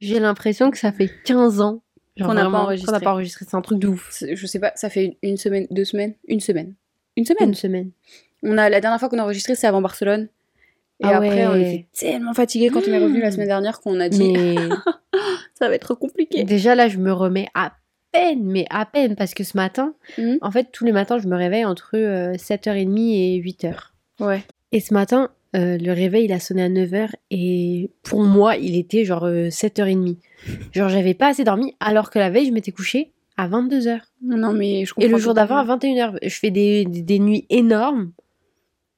J'ai l'impression que ça fait 15 ans Qu'on n'a pas enregistré. qu'on n'a pas enregistré. C'est un truc de ouf. Je sais pas, ça fait une semaine, deux semaines, une semaine. Une semaine. Une semaine. On a la dernière fois qu'on a enregistré, c'est avant Barcelone. Et Ah après, on était tellement fatigués quand on est revenu la semaine dernière qu'on a dit Mais ça va être compliqué. déjà là, je me remets à peine, mais à peine, parce que ce matin, Mhm. en fait, tous les matins, je me réveille entre euh, 7h30 et 8h. Ouais. Et ce matin, euh, le réveil, il a sonné à 9h et pour moi, il était genre euh, 7h30. Genre, j'avais pas assez dormi alors que la veille, je m'étais couchée à 22h. Non, mais je comprends. Et le jour d'avant, à totalement. 21h. Je fais des, des, des nuits énormes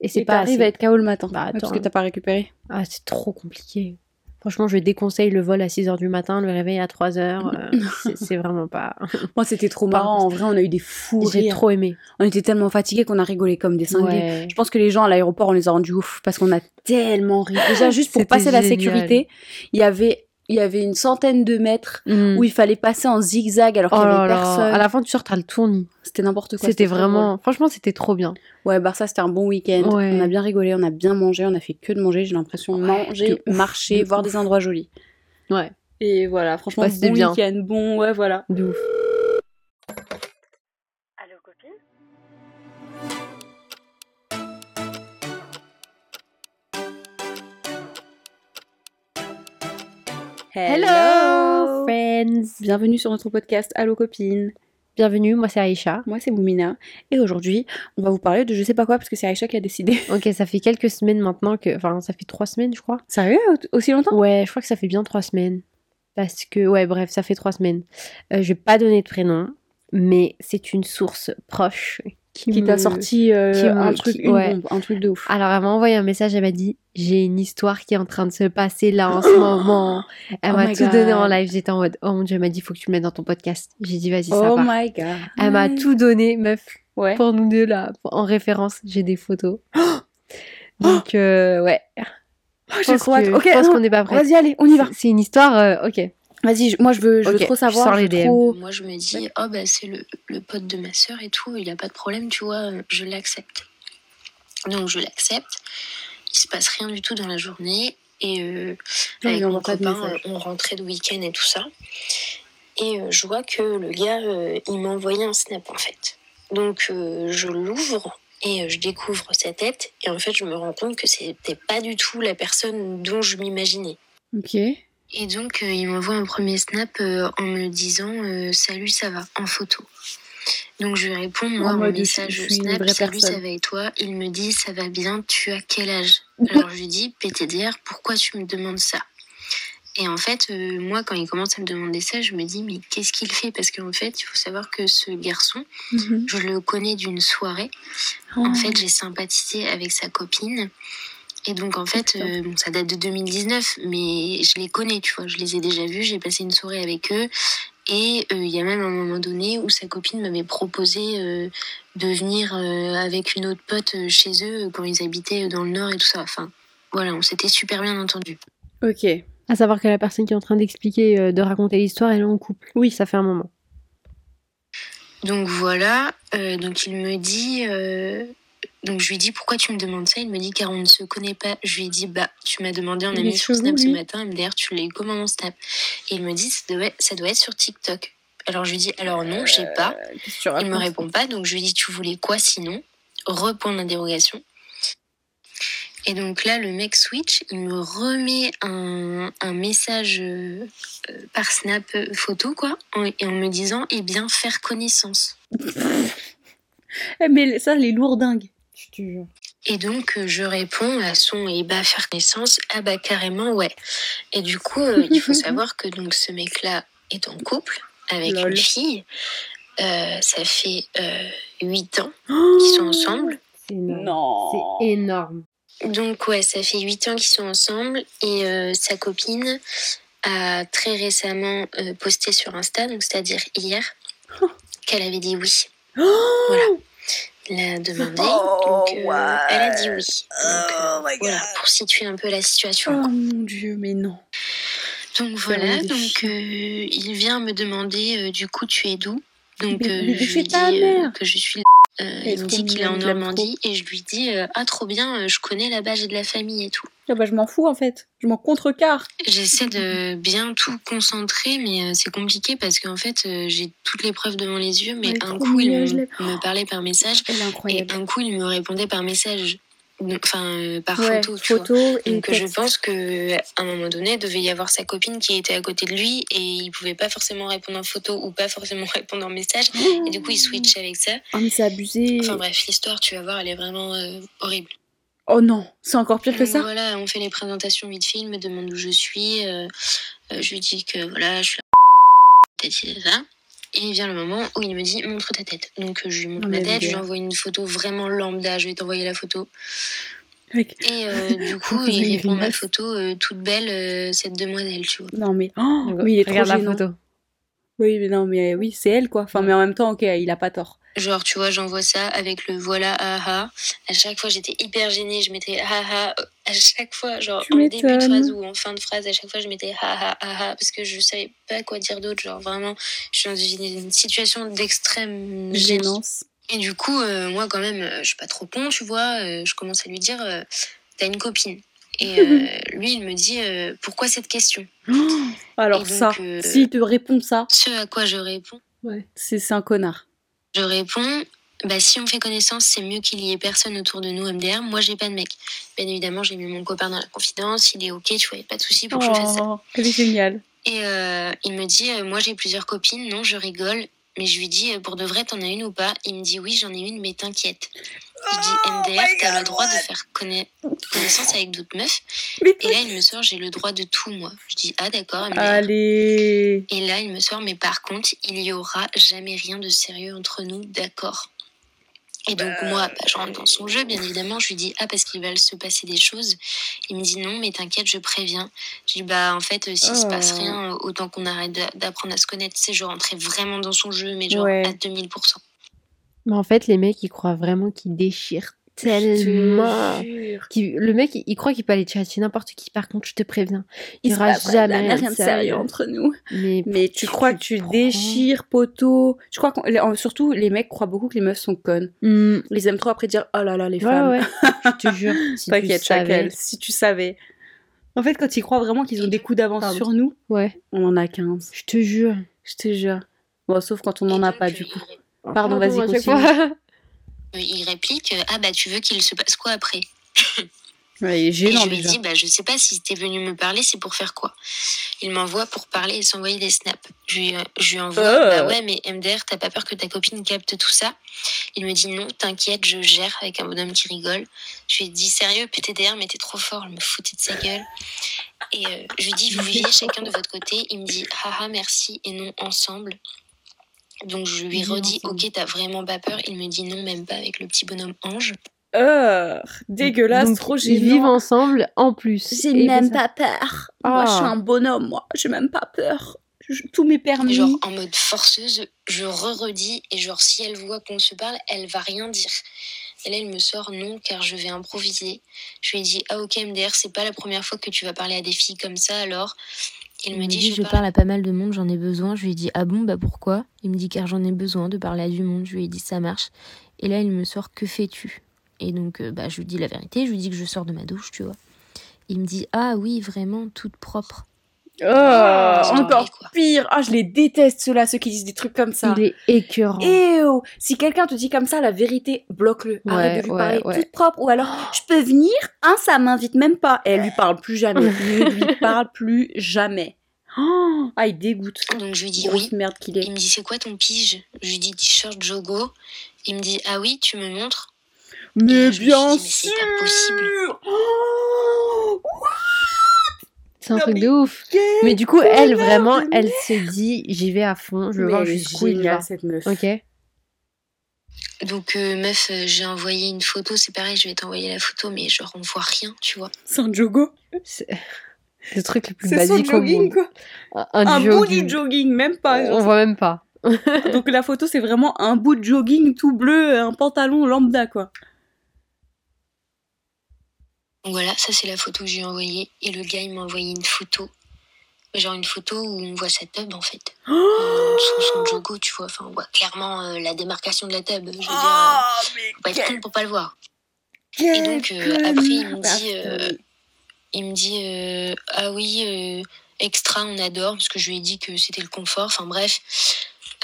et c'est pas t'arrives à être KO le matin. Bah, parce que t'as pas récupéré. Ah, c'est trop compliqué. Franchement, je déconseille le vol à 6h du matin, le réveil à 3h. c'est c'est vraiment pas. Moi, c'était trop marrant. En vrai, on a eu des fous J'ai trop aimé. On était tellement fatigués qu'on a rigolé comme des cinglés. Ouais. Je pense que les gens à l'aéroport, on les a rendus ouf parce qu'on a tellement ri. Déjà, juste pour passer la sécurité, il y avait, il y avait une centaine de mètres Mm. où il fallait passer en zigzag alors qu'il Oh y là avait là. personne. À la fin, tu sors, t'as le tournis. C'était n'importe quoi. C'était vraiment. Franchement, c'était trop bien. Ouais, Barça, c'était un bon week-end. Ouais. On a bien rigolé, on a bien mangé, on a fait que de manger. J'ai l'impression de Ouais, manger, de marcher, de voir ouf. des endroits jolis. Ouais. Et voilà, franchement, Ouais, bon week-end, bon, ouais, voilà. De ouf. Hello, friends. Bienvenue sur notre podcast Allo copine. Bienvenue, moi c'est Aïcha. Moi, c'est Moumina. Et aujourd'hui, on va vous parler de je sais pas quoi parce que c'est Aïcha qui a décidé. Ok, ça fait quelques semaines maintenant que. Enfin, ça fait trois semaines, je crois. Sérieux? Aussi longtemps? Ouais, je crois que ça fait bien trois semaines. Parce que, ouais, bref, ça fait trois semaines. Euh, je vais pas donner de prénom, mais c'est une source proche qui, Qui t'a me- sorti euh, qui me- un truc, qui- une ouais. bombe, un truc de ouf. Alors, elle m'a envoyé un message, elle m'a dit J'ai une histoire qui est en train de se passer là en ce moment. Elle Oh m'a tout donné en live. J'étais en mode Oh mon dieu, elle m'a dit Faut que tu le mettes dans ton podcast. J'ai dit Vas-y, ça oh part. my god. Elle m'a tout donné, meuf, Ouais. pour nous deux là. En référence, j'ai des photos. Donc, euh, ouais. Oh, Je pense que- Ok, je pense qu'on n'est pas prêts. Vas-y, allez, on y va. C'est une histoire, euh, ok. Vas-y, je- moi je veux, je veux trop je savoir. je DM. trop- Moi, je me dis, oh, bah, c'est le, le pote de ma soeur et tout, il a pas de problème, tu vois, je l'accepte. Donc, je l'accepte. Il se passe rien du tout dans la journée. Et euh, Non, avec mon copain, on rentrait de week-end et tout ça. Et euh, je vois que le gars, euh, il m'a envoyé un snap en fait. Donc, euh, je l'ouvre et euh, je découvre sa tête. Et en fait, je me rends compte que c'était pas du tout la personne dont je m'imaginais. Ok. Et donc, euh, il m'envoie un premier snap euh, en me disant euh, Salut, ça va en photo. Donc, je lui réponds Moi, mode, message snap Salut, personne. ça va et toi? Il me dit Ça va bien, tu as quel âge? Alors, je lui dis PTDR, pourquoi tu me demandes ça? Et en fait, euh, moi, quand il commence à me demander ça, je me dis, mais qu'est-ce qu'il fait? Parce qu'en fait, il faut savoir que ce garçon, Mhm. je le connais d'une soirée. Oh. En fait, j'ai sympathisé avec sa copine. Et donc, en fait, euh, bon, ça date de 2019, mais je les connais, tu vois. Je les ai déjà vus, j'ai passé une soirée avec eux. Et euh, il y a même un moment donné où sa copine m'avait proposé euh, de venir euh, avec une autre pote chez eux quand ils habitaient dans le nord et tout ça. Enfin, voilà, on s'était super bien entendu. Ok. À savoir que la personne qui est en train d'expliquer, euh, de raconter l'histoire, elle est en couple. Oui, ça fait un moment. Donc voilà, euh, donc il me dit, euh, donc je lui dis pourquoi tu me demandes ça? Il me dit car on ne se connaît pas. Je lui dis bah tu m'as demandé, on a Il est mis sur Snap ce matin. D'ailleurs tu l'as eu comment mon Snap Et il me dit ça doit, ça doit être sur TikTok. Alors je lui dis alors non, j'ai pas. Euh, que tu Il me répond pas, donc je lui dis tu voulais quoi sinon? Repoint d'interrogation. Et donc là, le mec switch, il me remet un, un message euh, euh, par snap euh, photo, quoi, en- et en me disant, eh bien, faire connaissance. Eh, mais ça, les lourdingues. Et donc, euh, je réponds à son et bah faire connaissance, ah bah carrément, ouais. Et du coup, euh, il faut savoir que donc ce mec-là est en couple avec Lol. une fille. Euh, ça fait euh, 8 ans qu'ils sont ensemble. C'est énorme. Non. C'est énorme. Donc ouais, ça fait 8 ans qu'ils sont ensemble et euh, sa copine a très récemment euh, posté sur Insta, donc c'est-à-dire hier, qu'elle avait dit oui. Voilà. Il a demandé, Oh, donc euh, ouais. elle a dit oui. Donc, euh, Oh my voilà, God. pour situer un peu la situation. Oh mon dieu, mais non. Donc voilà, donc euh, il vient me demander euh, du coup tu es d'où? Donc Mais- euh, mais je lui dis ta euh, mère. que je suis Euh, il me dit qu'il est en Normandie et je lui dis euh, ah trop bien, euh, je connais là-bas, j'ai de la famille et tout. Ah bah, je m'en fous en fait. Je m'en contrecarre. J'essaie de bien tout concentrer, mais c'est compliqué parce qu'en fait j'ai toutes les preuves devant les yeux, mais un coup il me, me parlait par message et un coup il me répondait par message, enfin euh, par Ouais, photo, tu vois. et Donc je pense que à un moment donné, il devait y avoir sa copine qui était à côté de lui et il pouvait pas forcément répondre en photo ou pas forcément répondre en message. Et du coup, il switch avec ça. Oh mais c'est abusé. Enfin bref, l'histoire, tu vas voir, elle est vraiment euh, horrible. Oh non, c'est encore pire que Donc, ça. Voilà, on fait les présentations vite fait, il me demande où je suis. euh, euh, je lui dis que voilà, je suis là. ça. Et il vient le moment où il me dit montre ta tête. Donc euh, je lui montre ma tête, je lui envoie une photo vraiment lambda, je vais t'envoyer la photo. Et euh, du coup, il répond ma photo euh, toute belle, euh, cette demoiselle, tu vois. Non mais, oh, mais il est trop Regarde la gênant. photo. Oui, mais non, mais oui, c'est elle quoi. Enfin, mais en même temps, ok, il a pas tort. Genre, tu vois, j'envoie ça avec le voilà, ah ah. À chaque fois, j'étais hyper gênée. Je mettais ah ah. À chaque fois, genre, Tu en début de phrase ou en fin de phrase, à chaque fois, je mettais ah ah ah. Parce que je savais pas quoi dire d'autre. Genre, vraiment, je suis dans une, situation d'extrême gênance. Et du coup, euh, moi, quand même, euh, je suis pas trop con, tu vois. euh, je commence à lui dire euh, T'as une copine. Et lui, il me dit Pourquoi cette question? Alors donc, ça, s'il te répond ça, Ce à quoi je réponds c'est c'est un connard. Je réponds, bah, si on fait connaissance, c'est mieux qu'il y ait personne autour de nous, MDR. Moi, j'ai pas de mec. Bien évidemment, j'ai mis mon copain dans la confidence. Il est OK, tu vois, y a pas de souci pour que je fasse ça. Oh, elle est géniale. Et euh, il me dit, euh, moi, j'ai plusieurs copines. Non, je rigole. Mais je lui dis, euh, pour de vrai, t'en as une ou pas? Il me dit, oui, j'en ai une, mais t'inquiète. Je dis, MDR, t'as le droit de faire conna- connaissance avec d'autres meufs. Et là, il me sort, j'ai le droit de tout, moi. Je dis, ah, d'accord, MDR. Allez. Et là, il me sort, mais par contre, il y aura jamais rien de sérieux entre nous, d'accord? Et donc, moi, bah, je rentre dans son jeu, bien évidemment. Je lui dis, ah, parce qu'il va se passer des choses. Il me dit, non, mais t'inquiète, je préviens. Je dis, bah, en fait, euh, s'il se passe Oh. rien, euh, autant qu'on arrête d'a- d'apprendre à se connaître. Tu sais, je rentrais vraiment dans son jeu, mais genre Ouais. à 2000%. Mais en fait, les mecs, ils croient vraiment qu'ils déchirent tellement. Je te jure. Qu'il- Le mec, il il croit qu'il peut aller tchatcher n'importe qui. Par contre, je te préviens, Il n'y aura jamais rien, rien de sérieux entre nous. Mais, Mais tu crois que tu déchires, poteau. Je crois en- surtout, les mecs croient beaucoup que les meufs sont connes. Hmm, Ils aiment trop après dire oh là là les ouais, femmes. ouais, je te jure. Si tu T'inquiète, savais. chacal, si tu savais. En fait, quand ils croient vraiment qu'ils ont des coups d'avance sur nous, Ouais, on en a 15. je te jure. Je te jure. Bon, sauf quand on n'en a pas, du coup. Il- Pardon, vas-y, continue. euh, Il réplique, ah, bah, tu veux qu'il se passe quoi après? Ouais, il est Et je lui dis, bah, je sais pas si t'es venu me parler, c'est pour faire quoi? Il m'envoie pour parler et s'envoyer des snaps. Je lui, euh, je lui envoie, Euh. bah ouais, mais MDR, t'as pas peur que ta copine capte tout ça? Il me dit, non, t'inquiète, je gère avec un bonhomme qui rigole. Je lui dis, sérieux, PTDR, mais t'es trop fort, je me foutais de sa gueule. Et euh, je lui dis, vous vivez chacun de votre côté. Il me dit, haha, merci, et non ensemble. Donc je lui redis, ok, t'as vraiment pas peur? Il me dit, non, même pas avec le petit bonhomme ange. Euh, dégueulasse, Donc, trop Ils vivent gênant. ensemble en plus. J'ai même pas peur. Ah. Moi, je suis un bonhomme, moi. J'ai même pas peur. Je- tout m'est permis. genre en mode forceuse, je re-redis et genre si elle voit qu'on se parle, elle va rien dire. Et là, il me sort non, car je vais improviser. Je lui ai dit, ah ok, MDR, c'est pas la première fois que tu vas parler à des filles comme ça, alors? Il me dit, je, parle à pas mal de monde, j'en ai besoin. Je lui ai dit, ah bon, bah pourquoi? Il me dit, car j'en ai besoin de parler à du monde. Je lui ai dit, ça marche. Et là, il me sort, que fais-tu? Et donc, euh, bah, je lui dis la vérité, je lui dis que je sors de ma douche, tu vois. Il me dit, ah oui, vraiment, toute propre. Oh, Ah, encore pire. Ah, je les déteste, ceux-là, ceux qui disent des trucs comme ça. Il est écœurant. Et oh, si quelqu'un te dit comme ça, la vérité, bloque-le. Arrête Ouais, de lui ouais, parler ouais. toute propre. Ou alors, je peux venir Hein, ça m'invite même pas. Et elle lui parle plus jamais. ne lui parle plus jamais. Oh, ah, il dégoûte. Donc je lui dis Grosse oui. merde qu'il Il est. me dit, c'est quoi ton pige? Je lui dis, t-shirt Jogo. Il me dit, ah oui, tu me montres? Mais bien dit, mais c'est sûr pas possible. Oh, C'est un Non, truc mais de ouf. Mais du coup, elle, vraiment, elle se dit, j'y vais à fond, je veux Mais voir jusqu'où il va. cette meuf. Ok. Donc, euh, meuf, euh, j'ai envoyé une photo. C'est pareil, je vais t'envoyer la photo, mais genre, on voit rien, tu vois. C'est un jogo? C'est le truc le plus son basique au jogging, monde. quoi. Un, Un, un bout jogging. du jogging, même pas. On voit même pas. Donc la photo, c'est vraiment un bout de jogging tout bleu, un pantalon lambda, quoi. Donc voilà, ça c'est la photo que j'ai envoyée. Et le gars, il m'a envoyé une photo genre une photo où on voit sa tub en fait. Oh Euh, sous son jogo, tu vois. Enfin, on voit clairement euh, la démarcation de la tub. Je veux dire, euh, mais faut pas être con pour pas le voir. quel Et donc, euh, après, il me dit, euh, il me dit euh, ah oui euh, extra on adore parce que je lui ai dit que c'était le confort enfin bref.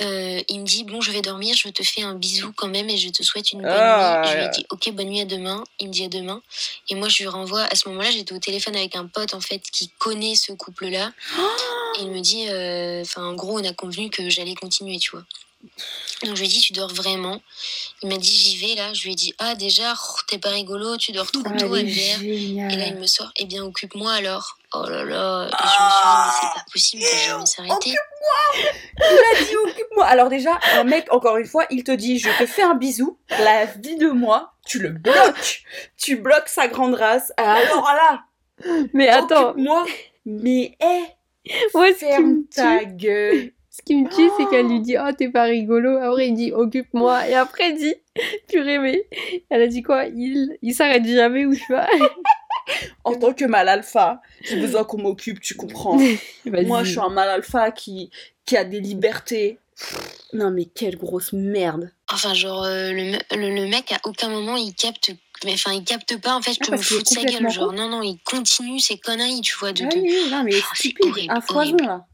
Euh, il me dit bon je vais dormir je te fais un bisou quand même et je te souhaite une bonne Ah, nuit. Je lui ai là. dit ok bonne nuit à demain. Il me dit à demain. Et moi je lui renvoie à ce moment-là j'étais au téléphone avec un pote en fait qui connaît ce couple là et il me dit enfin en gros on a convenu que j'allais continuer tu vois donc je lui ai dit tu dors vraiment il m'a dit j'y vais là je lui ai dit ah déjà oh, t'es pas rigolo tu dors trop Ah, tôt est MDR et là, il me sort, eh bien, occupe-moi alors. Oh là là. Et je me suis dit, mais c'est pas possible de jamais s'arrêter. Il a dit occupe-moi. Alors déjà, un mec, encore une fois, il te dit je te fais un bisou, la vie de moi, tu le bloques. Tu bloques sa grande race. Alors là, Mais attends, moi mais hé, qui ferme me ta gueule. Ce qui me tue, c'est qu'elle lui dit Oh, t'es pas rigolo. Après, il dit Occupe-moi. Et après, il dit Purée, mais elle a dit quoi? Il, il s'arrête jamais ou tu vois En tant que mal alpha, j'ai besoin qu'on m'occupe, tu comprends. Moi, je suis un mal alpha qui, qui a des libertés. Non, mais quelle grosse merde. Enfin, genre, euh, le, me- le, le mec, à aucun moment, il capte. Mais enfin, il capte pas, en fait, je Ah, peux me foutre de sa gueule. Genre, non, non, il continue ses conneries, tu vois. De, Ah de- oui, oui, non, mais Oh, c'est stupide, horrible, à foison, là.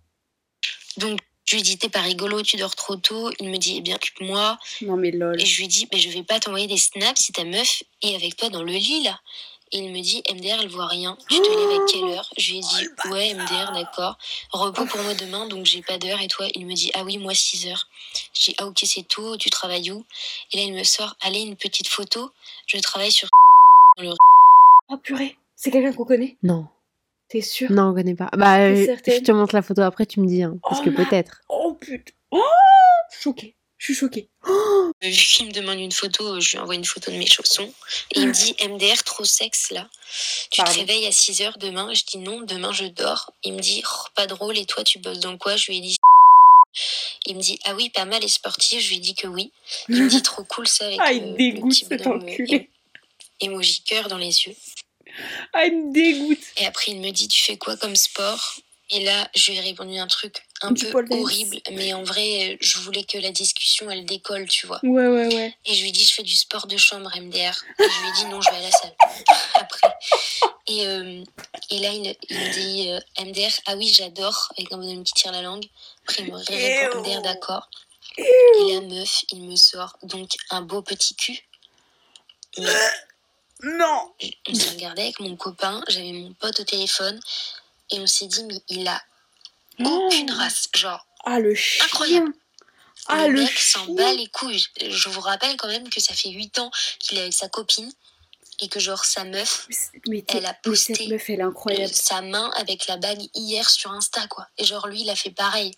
Donc, je lui dis, t'es pas rigolo, tu dors trop tôt. Il me dit, eh bien, occupe-moi. Non, mais lol. Et je lui dis, mais je vais pas t'envoyer des snaps si ta meuf est avec toi dans le lit, là. Et il me dit, MDR, elle voit rien. Tu te lèves à quelle heure? Je lui ai dit, ouais, MDR, d'accord. Repos pour moi demain, donc j'ai pas d'heure. Et toi? Il me dit, ah oui, moi 6 heures. Je dis, ah ok, c'est tôt, tu travailles où? Et là, il me sort, allez, une petite photo. Je travaille sur. Oh purée, c'est quelqu'un qu'on connaît? Non, T'es sûr non, on connaît pas. Bah, euh, je te montre la photo après, tu me dis. hein, parce Oh que ma- peut-être. Oh putain. Oh Choquée. Je suis choquée. Qu'il me demande une photo, je lui envoie une photo de mes chaussons. Et il me dit, MDR, trop sexe là. Tu Pardon. te réveilles à 6 heures demain Je dis non, demain je dors. Il me dit, Oh, pas drôle, et toi tu bosses dans quoi? Je lui ai dit. Il me dit, ah oui, pas mal et sportif. Je lui ai dit que oui. Il me dit, trop cool ça avec Ah, euh, il le dégoûte, petit cet bonhomme, enculé. euh, Emoji cœur dans les yeux. Ah, il me dégoûte. Et après, il me dit, tu fais quoi comme sport? Et là, je lui ai répondu un truc un Du peu horrible. Mais en vrai, je voulais que la discussion, elle décolle, tu vois. Ouais, ouais, ouais. Et je lui ai dit, je fais du sport de chambre, MDR. Et je lui ai dit, non, je vais à la salle. Après. Et, euh, et là, il, il me dit, euh, MDR, ah oui, j'adore, avec un bonhomme qui tire la langue. Après, il me répond, MDR, d'accord. Et la meuf, il me sort donc un beau petit cul. Mais Non. on s'est regardé avec mon copain, j'avais mon pote au téléphone, et on s'est dit, mais il a aucune race. Genre, Ah, le chien. Incroyable. Ah, le le mec s'en bat les couilles. Je vous rappelle quand même que ça fait 8 ans qu'il est avec sa copine et que genre sa meuf, Mais Elle a posté. cette meuf, elle est incroyable. sa main avec la bague hier sur Insta quoi. Et genre lui il a fait pareil.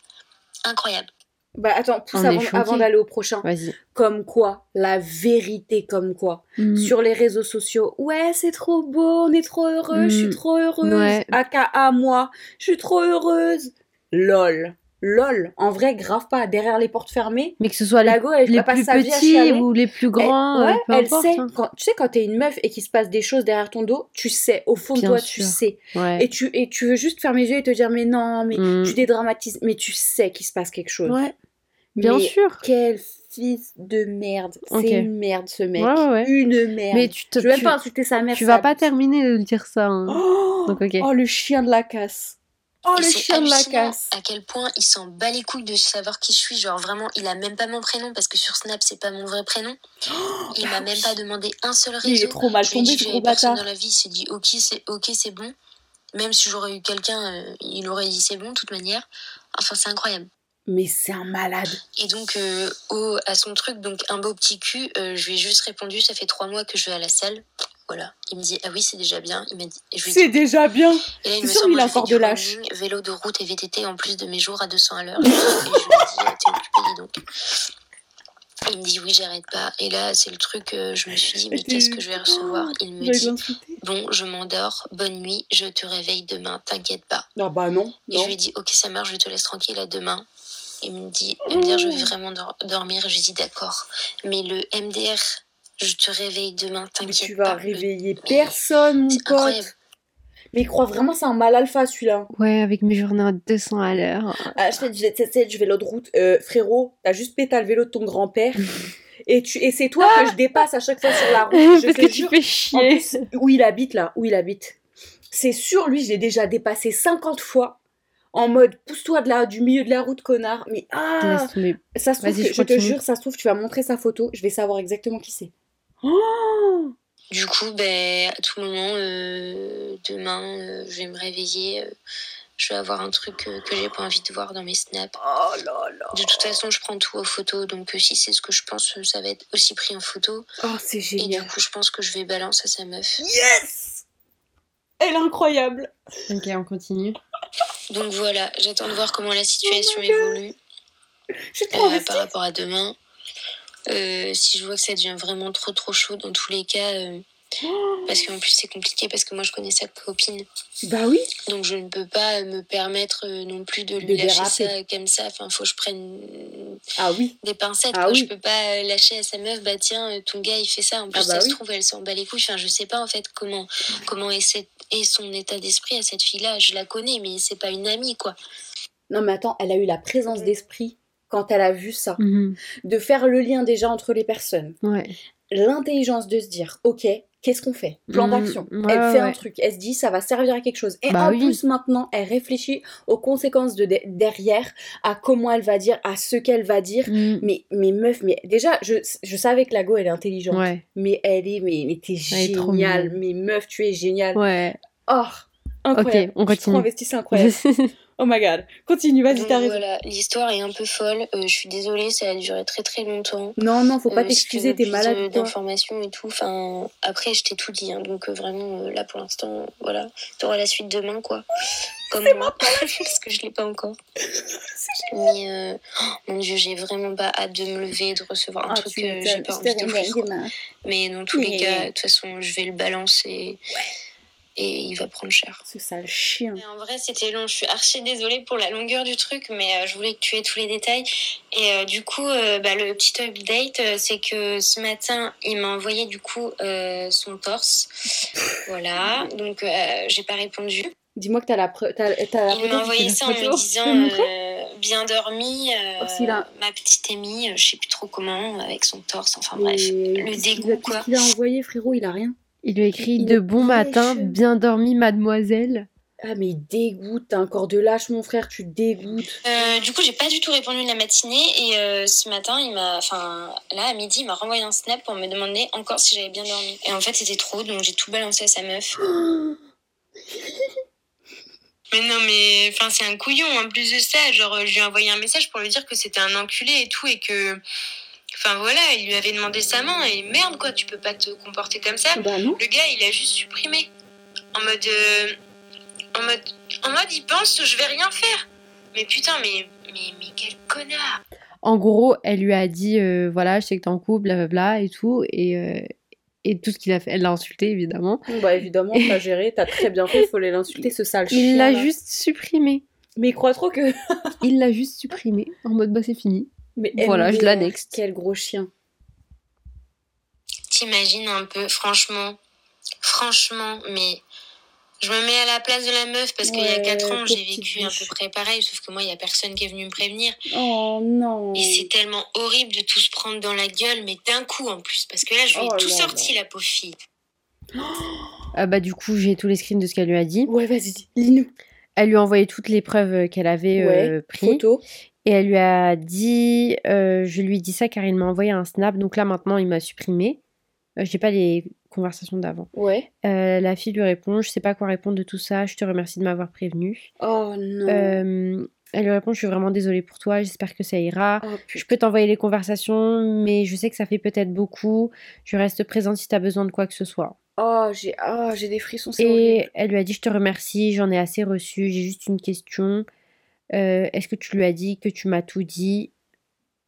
Incroyable. Bah, attends, pousse avant, d'aller au prochain. Vas-y. Comme quoi, la vérité, comme quoi. Mm. Sur les réseaux sociaux, ouais, c'est trop beau, on est trop heureux, je suis Mm. trop heureuse. Ouais. AKA moi, je suis trop heureuse. Lol. Lol. En vrai, grave pas. Derrière les portes fermées, Mais que ce soit la les, go, elle les passe plus petits ou les plus grands, ouais, euh, peu elle importe, sait. hein. Quand, tu sais, quand t'es une meuf et qu'il se passe des choses derrière ton dos, tu sais. Au fond de toi, sûr. tu sais. Ouais. Et tu, et tu veux juste fermer les yeux et te dire, mais non, mais Mm. tu dédramatises. Mais tu sais qu'il se passe quelque chose. Ouais, bien Mais sûr. Quel fils de merde. Ok. C'est une merde, ce mec. Ouais, ouais, ouais. Une merde. Mais tu te, Je tu, pas insulter sa mère. tu ça- vas pas terminer de dire ça. hein. Oh, Donc, oh, le chien de la casse. Oh, Et le chien de la casse. à quel point il s'en bat les couilles de savoir qui je suis. Genre vraiment, il a même pas mon prénom parce que sur Snap c'est pas mon vrai prénom. Il bah m'a même pas demandé un seul réseau. Il est trop mal tombé, gros bâtard. dans la vie. Il s'est dit ok c'est ok c'est bon. Même si j'aurais eu quelqu'un, euh, il aurait dit c'est bon de toute manière. Enfin c'est incroyable. Mais c'est un malade. Et donc euh, au, à son truc donc un beau petit cul, euh, je lui ai juste répondu ça fait trois mois que je vais à la salle. Voilà. Il me dit ah oui c'est déjà bien. Il m'a dit. et C'est déjà bien. et là, il C'est me sûr, semble il a encore de lâche. running, vélo de route et VTT en plus de mes jours à 200 à l'heure. Et je lui t'es occupé, dis donc. Il me dit, oui, j'arrête pas. Et là, c'est le truc, euh, je me suis dit, mais qu'est-ce que je vais recevoir? Il me J'allais dit, bon, je m'endors, bonne nuit, je te réveille demain, t'inquiète pas. Ah bah non. Et non. je lui ai dit, ok, ça marche, je te laisse tranquille à demain. Il me dit, MDR, je vais vraiment dor- dormir. Je lui dit, d'accord. Mais le MDR, je te réveille demain, Mais t'inquiète tu pas. vas Le- réveiller personne, mon pote. incroyable. Mais il croit vraiment c'est un mal alpha celui-là. Ouais, avec mes journées à 200 à l'heure. Ah, je set, je vélo de route. Euh, frérot, t'as juste pété le vélo de ton grand-père. et tu et c'est toi que je dépasse à chaque fois sur la route. Je Parce te que tu jure. fais En chier. plus, où il habite là, où il habite. C'est sûr, lui, je l'ai déjà dépassé 50 fois. En mode, pousse-toi de la, du milieu de la route, connard. Mais ah, ça se trouve, que- je je te jure, ça se trouve, tu vas montrer sa photo, je vais savoir exactement qui c'est. Oh Du coup, ben, à tout moment, euh, demain, euh, je vais me réveiller. euh, je vais avoir un truc euh, que j'ai pas envie de voir dans mes snaps. Oh là là. De toute façon, je prends tout en photo, donc euh, si c'est ce que je pense, euh, ça va être aussi pris en photo. Oh, c'est Et du génial. coup, je pense que je vais balancer à sa meuf. Yes Elle est incroyable. Ok, on continue. Donc voilà, j'attends de voir comment la situation Oh évolue euh, par rapport à demain. Euh, si je vois que ça devient vraiment trop trop chaud, dans tous les cas, euh, parce qu'en plus c'est compliqué parce que moi je connais sa copine, Bah oui. donc je ne peux pas me permettre euh, non plus de De lui lâcher déraper. ça comme ça. Enfin, faut que je prenne Ah oui. des pincettes. Ah quoi. oui. Je peux pas euh, lâcher à sa meuf, bah tiens, euh, ton gars il fait ça. En plus, Ah bah ça se trouve, elle s'en bat les couilles. Enfin, je sais pas en fait comment, comment est, cette- est son état d'esprit à cette fille-là. Je la connais, mais c'est pas une amie quoi. Non mais attends, elle a eu la présence d'esprit quand elle a vu ça. Mhm. De faire le lien déjà entre les personnes. Ouais. L'intelligence de se dire, ok, qu'est-ce qu'on fait? Plan Mhm. d'action. Ouais, elle fait un truc, elle se dit, ça va servir à quelque chose. Et Bah en oui. plus maintenant, elle réfléchit aux conséquences de de- derrière, à comment elle va dire, à ce qu'elle va dire. Mhm. Mais, mais meuf, mais déjà, je, je savais que la go, elle est intelligente. Ouais. Mais elle est, mais, mais t'es géniale. Mais meuf, tu es géniale. Ouais. Oh, incroyable. Ok, on Je suis trop continue. investie, c'est incroyable. oh my god. Continue, vas-y, t'as raison. voilà, l'histoire est un peu folle. Euh, je suis désolée, ça a duré très très longtemps. Non, non, faut pas Euh, si t'excuser, veux t'es malade. de- d'informations et tout. Enfin, après, je t'ai tout dit. hein. donc, euh, vraiment, euh, là, pour l'instant, voilà. T'auras la suite demain, quoi. Comme moi. Parce que je l'ai pas encore. Mais, euh, oh, mon Dieu, j'ai vraiment pas hâte de me lever, de recevoir un Ah, truc que j'ai pas envie d'ouvrir. quoi. Mais dans tous les cas, de toute façon, je vais le balancer. Et il va prendre cher. Ce sale chien. Mais en vrai, c'était long. Je suis archi désolée pour la longueur du truc, mais euh, je voulais que tu aies tous les détails. Et euh, du coup, euh, bah, le petit update, euh, c'est que ce matin, il m'a envoyé du coup euh, son torse. Voilà. Donc, euh, j'ai pas répondu. Dis-moi que t'as la preuve. T'as, t'as la Il m'a envoyé ça en me disant euh, bien dormi, euh, Oh, a- ma petite amie, euh, je sais plus trop comment, avec son torse. Enfin bref, le dégoût quoi. Qu'est-ce qu'il a envoyé, frérot? Il a rien. Il lui a écrit Il De bon matin, bien dormi, mademoiselle. Ah, mais il dégoûte. T'as encore de lâche, mon frère. Tu dégoûtes. Euh, du coup, j'ai pas du tout répondu de la matinée et euh, ce matin, il m'a, enfin, là à midi, il m'a renvoyé un snap pour me demander encore si j'avais bien dormi. Et en fait, c'était trop, donc j'ai tout balancé à sa meuf. Mais non, mais enfin, c'est un couillon. En plus de ça, genre, je lui ai envoyé un message pour lui dire que c'était un enculé et tout et que, enfin voilà, il lui avait demandé sa main et merde quoi, tu peux pas te comporter comme ça. bah non. Le gars, il a juste supprimé. En mode. euh, en mode. En mode, il pense que je vais rien faire. Mais putain, mais. Mais, mais quel connard En gros, elle lui a dit euh, Voilà, je sais que t'es en couple, blablabla et tout. Et, euh, et tout ce qu'il a fait, elle l'a insulté évidemment. Bah évidemment, t'as géré. T'as très bien fait. Il faut l'insulter, ce sale chien. Il l'a juste supprimé. Mais il croit trop que. Il l'a juste supprimé. En mode Bah, c'est fini. Mais Voilà, je l'annexe. Quel gros chien. T'imagines un peu, franchement. Franchement, mais. Je me mets à la place de la meuf parce qu'il y a Ouais, 4 ans, j'ai vécu à peu près pareil, sauf que moi, il y a personne qui est venu me prévenir. Oh non. Et c'est tellement horrible de tout se prendre dans la gueule, mais d'un coup en plus, parce que là, je lui ai Oh tout là sorti, la pauvre fille. Ah bah, du coup, j'ai tous les screens de ce qu'elle lui a dit. Ouais, vas-y, lis-nous. Elle lui a envoyé toutes les preuves euh, qu'elle avait euh, Ouais, prises. Photo. Et elle lui a dit, euh, je lui ai dit ça car il m'a envoyé un snap. Donc là maintenant il m'a supprimé. Euh, J'ai pas les conversations d'avant. Ouais. Euh, la fille lui répond, je sais pas quoi répondre de tout ça. Je te remercie de m'avoir prévenu. Oh non. Euh, elle lui répond, je suis vraiment désolée pour toi. J'espère que ça ira. Oh Je peux t'envoyer les conversations, mais je sais que ça fait peut-être beaucoup. Je reste présente si t'as besoin de quoi que ce soit. Oh, j'ai oh, j'ai des frissons, horrible. Et elle lui a dit, je te remercie, j'en ai assez reçu, j'ai juste une question. Euh, Est-ce que tu lui as dit que tu m'as tout dit?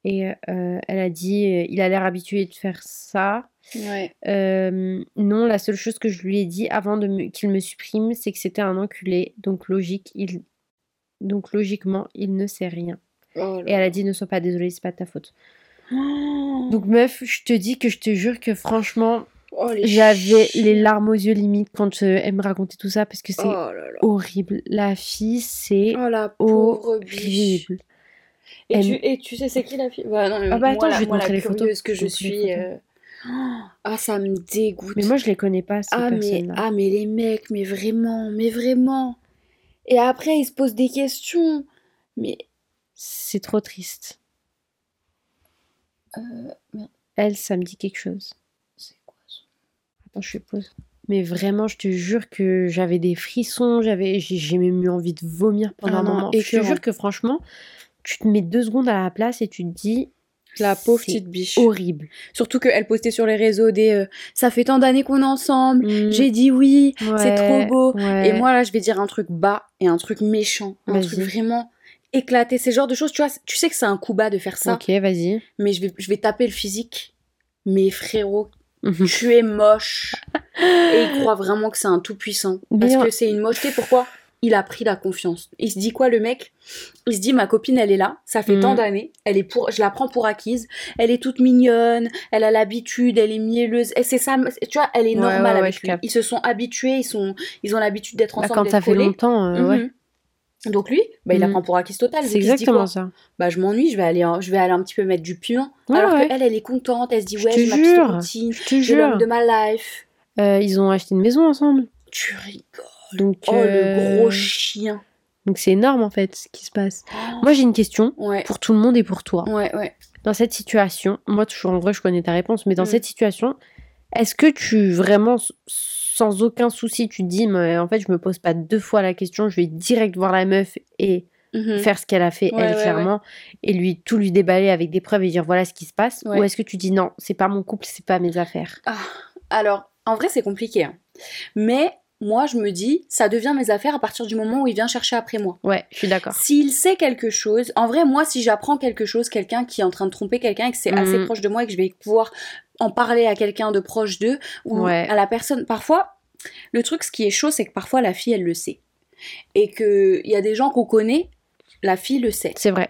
Et euh, elle a dit, euh, il a l'air habitué de faire ça. Ouais. Euh, non, la seule chose que je lui ai dit avant me- qu'il me supprime, c'est que c'était un enculé. Donc logique, il... donc logiquement, il ne sait rien. Oh Et elle a dit, ne sois pas désolée, c'est pas de ta faute. Oh. Donc meuf, je te dis que je te jure que franchement, Oh, J'avais les larmes aux yeux limite quand elle me racontait tout ça parce que c'est Oh horrible. La fille, c'est Oh la pauvre biche. horrible. Et, Elle- tu, et tu sais c'est qui la fille? Bah, non, Ah bah attends, je vais te montrer les photos. que Je suis. euh, Ah ça me dégoûte. Mais moi, je les connais pas, ces ah mais ah mais les mecs, mais vraiment, mais vraiment. Et après ils se posent des questions. Mais C'est trop triste. euh, Elle, ça me dit quelque chose. c'est quoi ça Attends, je pause. Mais vraiment, je te jure que j'avais des frissons, j'avais, j'ai même eu envie de vomir pendant Ah un non, moment. Je te jure que franchement, tu te mets deux secondes à la place et tu te dis, La pauvre petite biche. horrible. Surtout qu'elle postait sur les réseaux des euh, ça fait tant d'années qu'on est ensemble. Mm, J'ai dit oui, c'est trop beau. ouais. Et moi là, je vais dire un truc bas et un truc méchant, un truc vraiment éclaté. C'est genre de choses, tu vois, tu sais que c'est un coup bas de faire ça, Ok, vas-y. mais je vais, je vais taper le physique. Mais frérot, Mhm. tu es moche. Et il croit vraiment que c'est un tout puissant. Parce que c'est une mocheté. Pourquoi? Il a pris la confiance. Il se dit quoi le mec? Il se dit ma copine elle est là, ça fait tant d'années, elle est pour, je la prends pour acquise, elle est toute mignonne, elle a l'habitude, elle est mielleuse, et c'est ça, tu vois, elle est normale ouais, ouais, avec je lui. capte. Ils se sont habitués, ils sont, ils ont l'habitude d'être Bah, ensemble, quand ça fait collés. longtemps, euh, ouais. Donc lui, bah, il la Mhm. prend pour acquise totale. C'est dit exactement ça. Bah je m'ennuie, je vais aller, je vais aller un petit peu mettre du piment. Ouais, Alors ouais. qu'elle, elle est contente, elle se dit ouais, j'ai ma petite routine, Je te j'ai l'homme de ma life. Euh, ils ont acheté une maison ensemble. Tu rigoles. Donc, Oh euh, le gros chien. donc c'est énorme en fait ce qui se passe. Moi j'ai une question Ouais. pour tout le monde et pour toi. Ouais, ouais. Dans cette situation, moi toujours en vrai je connais ta réponse, mais dans Mm. cette situation, est-ce que tu vraiment sans aucun souci tu te dis mais en fait je me pose pas deux fois la question, je vais direct voir la meuf et Mhm. faire ce qu'elle a fait Ouais, elle ouais, clairement et lui tout lui déballer avec des preuves et dire voilà ce qui se passe ou est-ce que tu dis non c'est pas mon couple c'est pas mes affaires? Ah, alors, en vrai, c'est compliqué. hein. Mais moi, je me dis, ça devient mes affaires à partir du moment où il vient chercher après moi. ouais je suis d'accord S'il sait quelque chose, en vrai, moi, si j'apprends quelque chose, quelqu'un qui est en train de tromper quelqu'un et que c'est Mhm. assez proche de moi et que je vais pouvoir en parler à quelqu'un de proche d'eux ou Ouais. à la personne, parfois, le truc, ce qui est chaud, c'est que parfois la fille, elle le sait. Et qu'il y a des gens qu'on connaît, la fille le sait. c'est vrai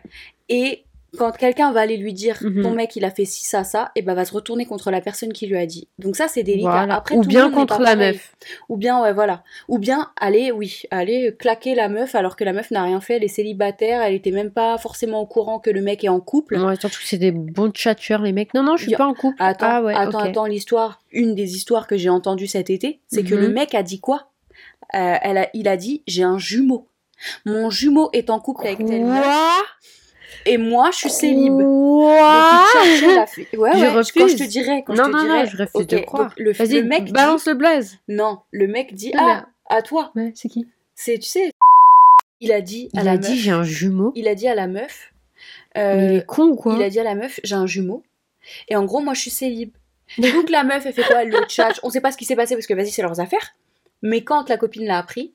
Et quand quelqu'un va aller lui dire Mhm. ton mec il a fait ci ça ça et ben va se retourner contre la personne qui lui a dit. Donc ça c'est délicat. Voilà. après ou tout bien contre la pareil. meuf. Ou bien ouais voilà. Ou bien aller oui aller claquer la meuf alors que la meuf n'a rien fait. Elle est célibataire elle était même pas forcément au courant que le mec est en couple. Ouais, surtout que c'est des bons tchatcheurs les mecs. Non non je suis pas en couple. Attends ah ouais attends l'histoire une des histoires que j'ai entendues cet été c'est que Mhm. le mec a dit quoi? Euh, elle a, il a dit j'ai un jumeau. Mon jumeau est en couple avec telle meuf et moi je suis célib Quoi fille. Ouais, Je ouais, refuse. quand je te dirais, quand non je te non dirais. non je refuse ok, de croire le, mec dit- balance le blaze Non, le mec dit ah à toi. ouais c'est qui? C'est tu sais. Il a dit à il la a meuf. dit j'ai un jumeau Il a dit à la meuf. mais euh, il est con ou quoi? il a dit à la meuf j'ai un jumeau. Et en gros moi je suis célib. Donc la meuf elle fait quoi? Elle le tchatche. On sait pas ce qui s'est passé parce que vas-y c'est leurs affaires. Mais quand la copine l'a appris,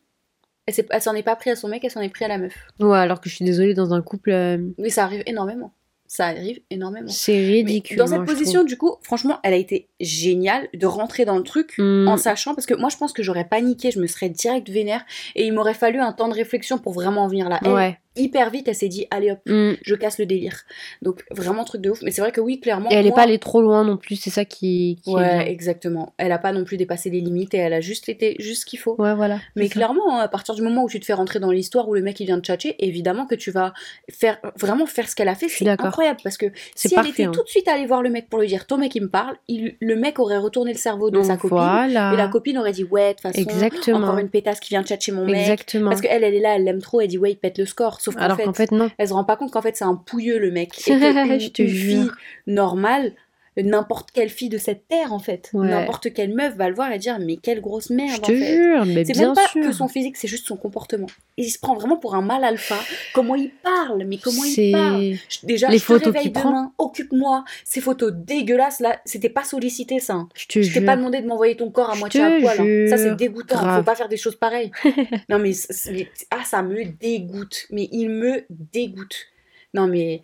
elle s'en est pas pris à son mec, elle s'en est pris à la meuf. ouais alors que je suis désolée dans un couple euh, Mais ça arrive énormément. Ça arrive énormément. c'est Mais ridicule dans cette position, du coup, franchement, elle a été géniale de rentrer dans le truc. Hmm. en sachant, parce que moi je pense que j'aurais paniqué, je me serais direct vénère, et il m'aurait fallu un temps de réflexion pour vraiment en venir là. Elle, ouais hyper vite, elle s'est dit, allez hop, Hmm. je casse le délire. Donc vraiment truc de ouf, mais c'est vrai que oui, clairement. et elle est moi- pas allée trop loin non plus c'est ça qui, qui est Ouais, bien. exactement. Elle a pas non plus dépassé les limites et elle a juste été juste ce qu'il faut. ouais voilà Mais ça. clairement, hein, à partir du moment où tu te fais rentrer dans l'histoire où le mec il vient de tchatcher, évidemment que tu vas faire vraiment faire ce qu'elle a fait, Je suis c'est incroyable parce que si elle était hein. tout de suite allée voir le mec pour lui dire ton mec il me parle, il- le mec aurait retourné le cerveau de Donc, sa copine voilà et la copine aurait dit ouais de toute façon exactement encore une pétasse qui vient de tchatcher mon mec. exactement Parce qu'elle, elle est là, elle l'aime trop, elle dit ouais, il pète le score. Sauf qu'en fait, fait non elle se rend pas compte qu'en fait c'est un pouilleux le mec. Et que Je te une jure. fille normale, n'importe quelle fille de cette terre en fait, Ouais. n'importe quelle meuf va le voir et dire mais quelle grosse merde je en te fait. jure mais C'est même pas sûr que son physique, c'est juste son comportement. Il se prend vraiment pour un mal alpha. Comment il parle, mais comment il parle. Déjà, Les je te photos réveille qu'il prend. demain, occupe-moi. Ces photos dégueulasses là, c'était pas sollicité ça. hein. je te Je t'ai pas demandé de m'envoyer ton corps à moitié te à poil. hein. Ça c'est dégoûtant. Faut Grave. pas faire des choses pareilles. non mais, ah ça me dégoûte. Mais il me dégoûte. Non mais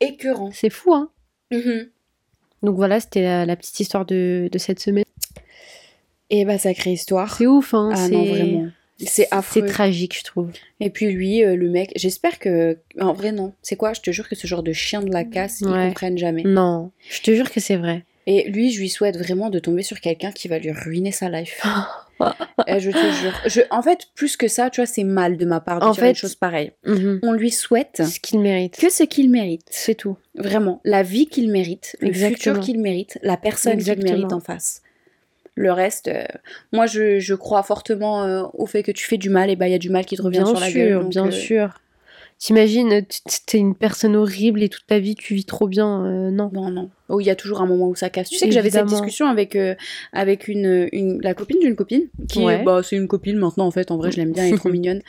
écœurant. c'est fou hein Mhm. Donc voilà c'était la, la petite histoire de, de cette semaine Et bah sacrée histoire. c'est ouf hein Ah c'est non vraiment. C'est affreux. c'est tragique je trouve Et puis lui, euh, le mec, j'espère que. En vrai, non. C'est quoi? Je te jure que ce genre de chien de la casse, ils Ouais. comprennent jamais. non je te jure que c'est vrai Et lui, je lui souhaite vraiment de tomber sur quelqu'un qui va lui ruiner sa life. Je te jure. Je, en fait, plus que ça, tu vois, c'est mal de ma part de En dire fait- une chose pareille. Mhm. On lui souhaite Ce qu'il mérite. que ce qu'il mérite. C'est tout. Vraiment. La vie qu'il mérite, le Exactement. futur qu'il mérite, la personne qu'il mérite en face. Le reste, euh, moi, je, je crois fortement euh, au fait que tu fais du mal, et bah, il y a du mal qui te revient Bien sur la sûr, gueule. donc, bien euh, sûr. T'imagines, t'es une personne horrible et toute ta vie tu vis trop bien. euh, non. Non, non. Oh, il y a toujours un moment où ça casse. Tu sais que j'avais cette discussion avec, euh, avec une, une, la copine d'une copine, qui Ouais. bah, c'est une copine maintenant, en fait. En vrai, je l'aime bien, elle est trop mignonne.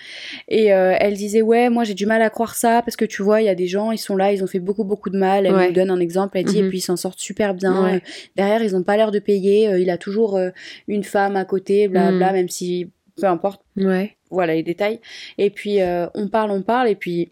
Et euh, elle disait, ouais, moi, j'ai du mal à croire ça, parce que tu vois, il y a des gens, ils sont là, ils ont fait beaucoup, beaucoup de mal. Elle Ouais. nous donne un exemple, elle dit, Mhm. et puis ils s'en sortent super bien. Ouais. Derrière, ils ont pas l'air de payer. il a toujours une femme à côté, blabla, Mhm. même si, peu importe, Ouais. Voilà les détails. Et puis euh, on parle, on parle, et puis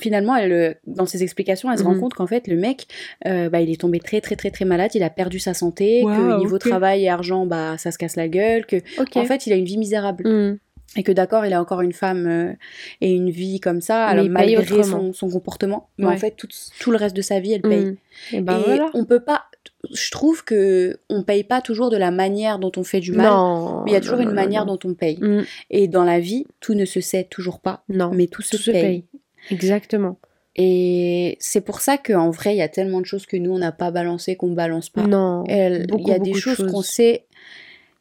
finalement, elle, euh, dans ses explications, elle se rend Mhm. compte qu'en fait, le mec, euh, bah, il est tombé très très très très malade, il a perdu sa santé, que Waouh, niveau travail et argent, bah ça se casse la gueule, que en fait, il a une vie misérable. Mhm. Et que d'accord, il a encore une femme euh, et une vie comme ça, alors, paye malgré son, son comportement. Mais en fait, tout, tout le reste de sa vie, elle paye. Mhm. Et ben et voilà. on peut pas. Je trouve que on paye pas toujours de la manière dont on fait du mal. Non. Mais il y a toujours non, une non, manière non. dont on paye. Mhm. Et dans la vie, tout ne se sait toujours pas, Non. mais tout se Tout se paye. paye. Exactement. Et c'est pour ça qu'en vrai, il y a tellement de choses que nous, on n'a pas balancé, qu'on balance pas. Non. Il y a des de choses qu'on sait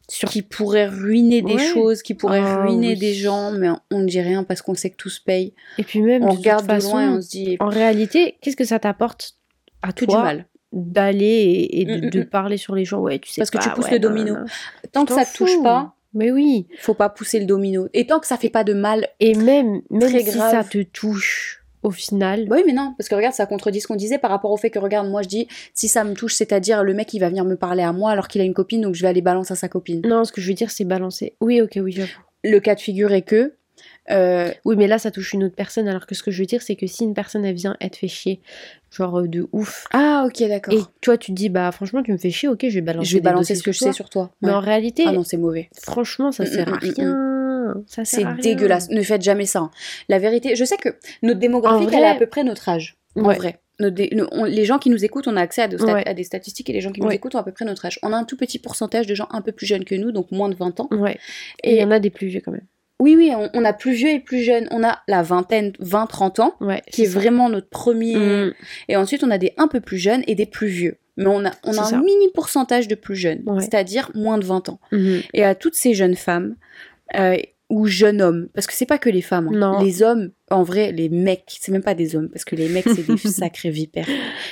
Sur- qui pourraient ruiner des Ouais. choses, qui pourraient Ah, ruiner oui. des gens, mais on ne dit rien parce qu'on sait que tout se paye. Et puis même, On de toute regarde de façon, loin et on se dit en réalité, qu'est-ce que ça t'apporte à que du mal. D'aller et, et de, Mm, mm, de parler sur les gens Ouais, tu sais Parce que tu pousses ouais, le domino. non, non. Tant que ça te touche pas, Mais oui. faut pas pousser le domino. Et tant que ça fait pas de mal. Et même, même si grave. ça te touche, au final, Bah oui, mais non, parce que regarde, ça contredit ce qu'on disait par rapport au fait que, regarde, moi je dis, si ça me touche, c'est-à-dire le mec il va venir me parler à moi alors qu'il a une copine, donc je vais aller balancer à sa copine. non, ce que je veux dire, c'est balancer. Oui, ok, oui, j'avoue. Le cas de figure est que. Euh, Oui, mais là, ça touche une autre personne, alors que ce que je veux dire, c'est que si une personne, elle vient, elle te fait chier, genre euh, de ouf, Ah, ok, d'accord. et toi, tu te dis, bah, franchement, tu me fais chier, ok, je vais balancer Je vais balancer ce que je sais sur toi. Mais en réalité, Ah non, c'est mauvais. franchement, ça Mm, sert mm, à mm, rien. Ça sert C'est à rien. dégueulasse. Ne faites jamais ça. hein. La vérité, je sais que notre démographie, elle est à peu près notre âge. En Ouais. vrai. Dé- on- les gens qui nous écoutent, on a accès à, de stat- Ouais. à des statistiques et les gens qui nous Ouais. écoutent ont à peu près notre âge. On a un tout petit pourcentage de gens un peu plus jeunes que nous, donc moins de 20 ans. Ouais. Et il y en a des plus vieux quand même. Oui, oui, on, on a plus vieux et plus jeunes. On a la vingtaine, 20-30 ans, Ouais. qui est vraiment notre premier. Mm. Et ensuite, on a des un peu plus jeunes et des plus vieux. Mais on a, on a un mini pourcentage de plus jeunes, Ouais. c'est-à-dire moins de 20 ans. Mhm. Et à toutes ces jeunes femmes, euh, ou jeunes hommes, parce que c'est pas que les femmes, hein. Non. les hommes, en vrai, les mecs, c'est même pas des hommes, parce que les mecs, c'est des sacrés vipères.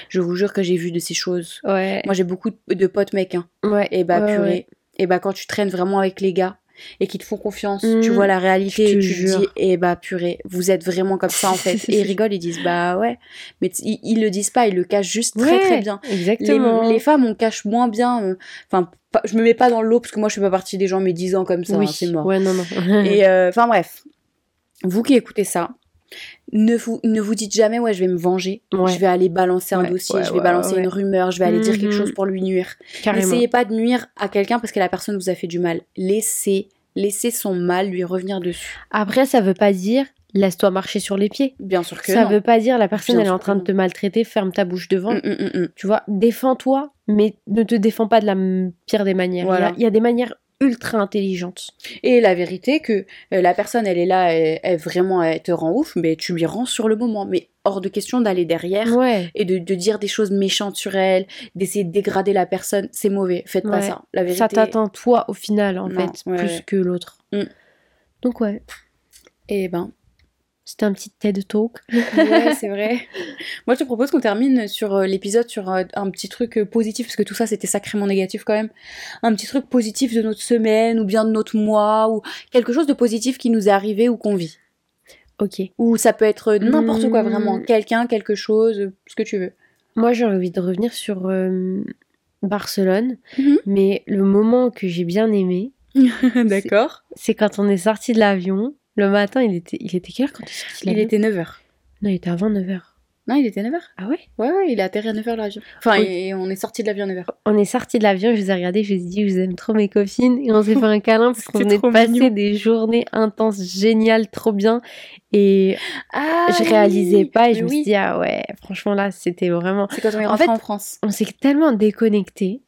Je vous jure que j'ai vu de ces choses. Ouais. Moi, j'ai beaucoup de- potes mecs, hein. ouais. Et bah, purée. Et bah, quand tu traînes vraiment avec les gars et qui te font confiance, tu vois la réalité et tu te jure. dis, et bah, purée, vous êtes vraiment comme ça, en fait. et ils rigolent, ils disent, bah ouais. Mais ils, ils le disent pas, ils le cachent juste très, Ouais, très bien. Exactement. Les, les femmes, on cache moins bien. euh, Enfin, pas- je me mets pas dans l'eau parce que moi, je fais pas partie des gens médisants comme ça. oui. hein, c'est mort. Ouais, non, non. Et euh, enfin, bref. Vous qui écoutez ça, ne vous, ne vous dites jamais, ouais, je vais me venger. Ouais. Je vais aller balancer un dossier, ouais, je vais balancer une rumeur, je vais aller dire quelque Mhm. chose pour lui nuire. N'essayez pas de nuire à quelqu'un parce que la personne vous a fait du mal. Laissez, laissez son mal lui revenir dessus. Après, ça veut pas dire laisse-toi marcher sur les pieds. Bien sûr que Ça non. veut pas dire la personne Bien elle est en train de te maltraiter, ferme ta bouche devant. Mm, mm, mm. Tu vois, défends-toi, mais ne te défends pas de la pire des manières. Il y a- Voilà. il y, a des manières ultra intelligentes. Et la vérité que euh, la personne, elle est là, elle, elle vraiment, elle te rend ouf, mais tu lui rends sur le moment. Mais hors de question d'aller derrière Ouais. et de, de dire des choses méchantes sur elle, d'essayer de dégrader la personne. C'est mauvais. Faites pas ça. La vérité. Ça t'atteint toi au final en Non, fait, ouais, plus que l'autre. Mm. Donc ouais, Eh ben, c'était un petit TED Talk. ouais, c'est vrai. Moi, je te propose qu'on termine sur euh, l'épisode sur euh, un petit truc euh, positif, parce que tout ça, c'était sacrément négatif quand même. Un petit truc positif de notre semaine, ou bien de notre mois, ou quelque chose de positif qui nous est arrivé ou qu'on vit. Ok. Ou ça peut être n'importe quoi, vraiment. Quelqu'un, quelque chose, ce que tu veux. Moi j'ai envie de revenir sur euh, Barcelone, Mhm. mais le moment que j'ai bien aimé, D'accord. c'est quand on est sorti de l'avion. Le matin, il était, il était quelle heure quand on est sorti de Il était 9h. Non, il était avant 9h. Non, il était 9h. Ah ouais? Ouais, ouais, il est atterri à 9h l'avion. Enfin, Oui. et on est sorti de l'avion à 9h. On est sorti de l'avion, je vous ai regardé, je vous ai dit, je vous aime trop mes copines. Et on s'est fait un câlin parce qu'on passer mignon. des journées intenses, géniales, trop bien. Et Ah je réalisais pas et je me suis dit, ah ouais, franchement là, c'était vraiment. C'est quand on est En rentré fait- en France. On s'est tellement déconnecté.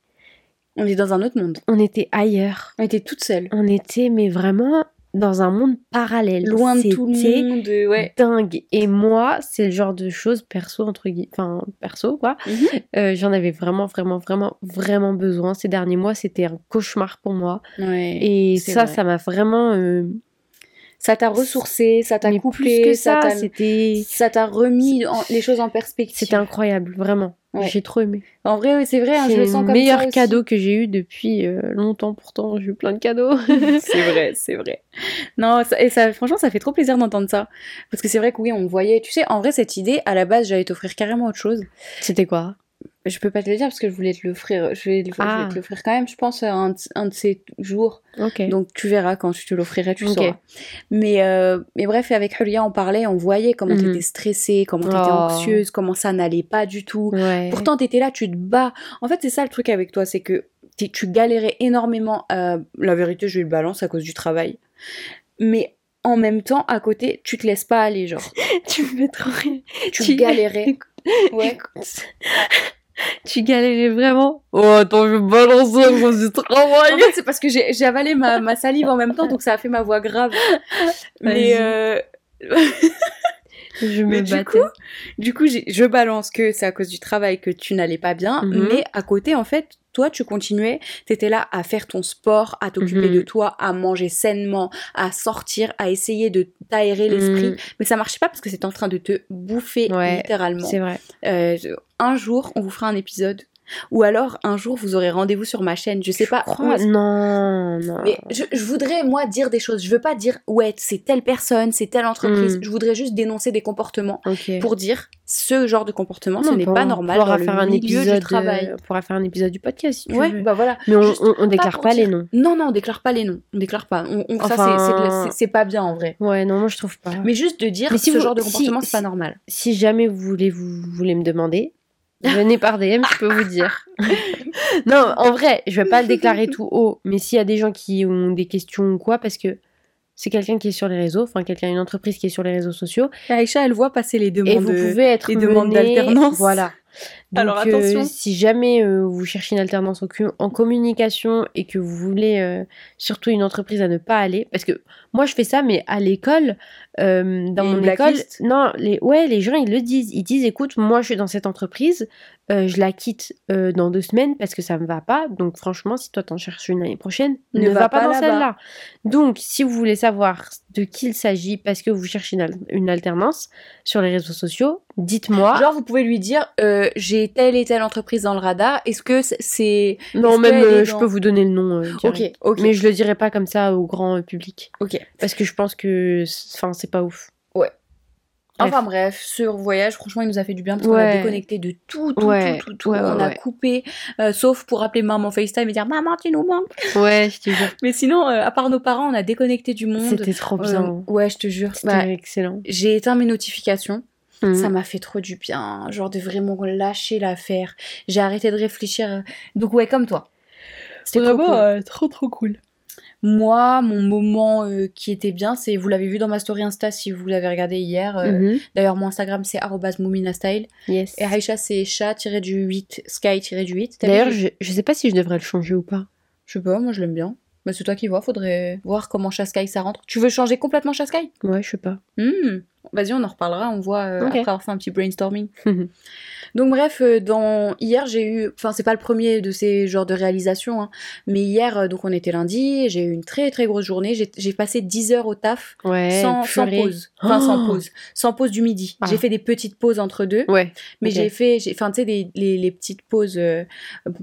On est dans un autre monde. On était ailleurs. On était toute seule. On était, mais vraiment, dans un monde parallèle. Loin de tout le monde. euh, Ouais. dingue. Et moi, c'est le genre de choses perso, entre guillemets, enfin, perso, quoi. Mhm. Euh, J'en avais vraiment, vraiment, vraiment, vraiment besoin. Ces derniers mois, c'était un cauchemar pour moi. Ouais. Et ça, vrai. ça m'a vraiment. euh, Ça t'a ressourcé, ça t'a coupé, plus que ça ça, t'a remis en- les choses en perspective. C'était incroyable, vraiment. Ouais. J'ai trop aimé. En vrai, oui, c'est vrai, hein, je C'est le sens le comme meilleur ça aussi. cadeau que j'ai eu depuis euh, longtemps. Pourtant, j'ai eu plein de cadeaux. c'est vrai, c'est vrai. Non, ça- et ça, franchement, ça fait trop plaisir d'entendre ça. Parce que c'est vrai que oui, on voyait. Tu sais, en vrai, cette idée, à la base, j'allais t'offrir carrément autre chose. C'était quoi? Je peux pas te le dire parce que je voulais te l'offrir. Je vais, je vais Ah. te l'offrir quand même, je pense, un, de- un de ces jours. Donc tu verras quand je te l'offrirai, tu Ok. sauras. Mais, euh, mais bref, avec Julia, on parlait, on voyait comment Mhm. t'étais stressée, comment t'étais Oh. anxieuse, comment ça n'allait pas du tout. ouais. Pourtant, t'étais là, tu te bats. En fait, c'est ça le truc avec toi, c'est que tu galérais énormément. euh, la vérité, je vais le balance à cause du travail. Mais en même temps, à côté, tu te laisses pas aller, genre. tu me fais trop rire. Tu Tu- galérais. Ouais. Écoute, tu galérais vraiment. Oh, attends, je à cause du travail. En fait, c'est parce que j'ai avalé ma, ma salive en même temps, donc ça a fait ma voix grave. Mais euh, Je me Mais du coup, du coup, je balance que c'est à cause du travail que tu n'allais pas bien, Mhm. mais à côté, en fait, toi, tu continuais, t'étais là à faire ton sport, à t'occuper Mhm. de toi, à manger sainement, à sortir, à essayer de t'aérer l'esprit, Mhm. mais ça marchait pas parce que c'était en train de te bouffer Ouais, littéralement. C'est vrai. Euh, un jour, on vous fera un épisode, ou alors un jour, vous aurez rendez-vous sur ma chaîne, je sais pas. Crois- Non, non. mais je, je voudrais, moi, dire des choses. Je veux pas dire, ouais, c'est telle personne, c'est telle entreprise. Mm. Je voudrais juste dénoncer des comportements pour dire ce genre de comportement, ce n'est pas normal On pourra dans faire le un épisode. du travail. euh, On pourra faire un épisode du podcast si ouais, veux. bah voilà. Mais on, Juste on, on pas déclare pas les noms. Non, non, on déclare pas les noms. On déclare pas. On, ça, c'est- pas bien en vrai. Ouais, non, moi je trouve pas. Mais juste de dire si ce vous- genre de si- comportement, c'est pas si- normal. Si jamais vous voulez, vous, voulez me demander, venez par DM, je peux vous dire. non, en vrai, je vais pas le déclarer tout haut, mais s'il y a des gens qui ont des questions ou quoi, parce que c'est quelqu'un qui est sur les réseaux, enfin quelqu'un, une entreprise qui est sur les réseaux sociaux, Aïcha, elle voit passer les demandes. et vous pouvez être les demandes d'alternance. Voilà. Donc, Alors, euh, attention. si jamais euh, vous cherchez une alternance en, communication et que vous voulez euh, surtout une entreprise à ne pas aller, parce que moi je fais ça, mais à l'école, euh, dans mon école, non, les, ouais, les gens ils le disent, ils disent, écoute, moi je suis dans cette entreprise, euh, je la quitte euh, dans deux semaines parce que ça me va pas, donc franchement, si toi t'en cherches une l'année prochaine, ne, va, pas, dans celle-là. Donc, si vous voulez savoir de qui il s'agit parce que vous cherchez une, al- une alternance sur les réseaux sociaux, dites-moi. Genre, vous pouvez lui dire, euh, j'ai telle et telle entreprise dans le radar. Est-ce que c'est-. Non, même euh, je dans- peux vous donner le nom. euh, Ok, ok. Mais je le dirai pas comme ça au grand euh, public. Ok. Parce que je pense que. Enfin, c'est pas ouf. Enfin bref, ce voyage, franchement, il nous a fait du bien parce qu'on a Ouais. déconnecté de tout, tout, Ouais, tout, tout, tout. ouais, ouais, on a ouais. coupé, euh, sauf pour appeler maman FaceTime et dire maman, tu nous manques. Ouais, je te jure. Mais sinon, euh, à part nos parents, on a déconnecté du monde. C'était trop Euh, bien. ouais, je te jure. C'était Bah, excellent. j'ai éteint mes notifications. Ça m'a fait trop du bien. Genre de vraiment lâcher l'affaire. J'ai arrêté de réfléchir. Donc, ouais, comme toi. C'était trop cool. euh, trop trop cool. Moi, mon moment euh, qui était bien, c'est, vous l'avez vu dans ma story Insta si vous l'avez regardé hier. euh, Mhm. D'ailleurs, mon Instagram, c'est @mouminastyle. Yes. Et Aïcha, c'est chat-du-8, sky-du-8. T'as D'ailleurs, je, je sais pas si je devrais le changer ou pas. je sais pas, moi je l'aime bien. Bah, c'est toi qui vois, faudrait voir comment Sky ça rentre. Tu veux changer complètement Sky? Ouais, je sais pas. Hmm. Vas-y, on en reparlera, on voit euh, Ok. après avoir fait un petit brainstorming. Mhm. Donc bref, euh, dans hier j'ai eu, enfin c'est pas le premier de ces genres de réalisations, hein, mais hier euh, donc on était lundi, j'ai eu une très très grosse journée, j'ai passé 10 heures au taf Ouais. sans, pause, enfin sans Oh. pause, sans pause du midi. Ah. J'ai fait des petites pauses entre deux. Ouais. Mais j'ai fait, j'ai- enfin, tu sais, les, les petites pauses euh,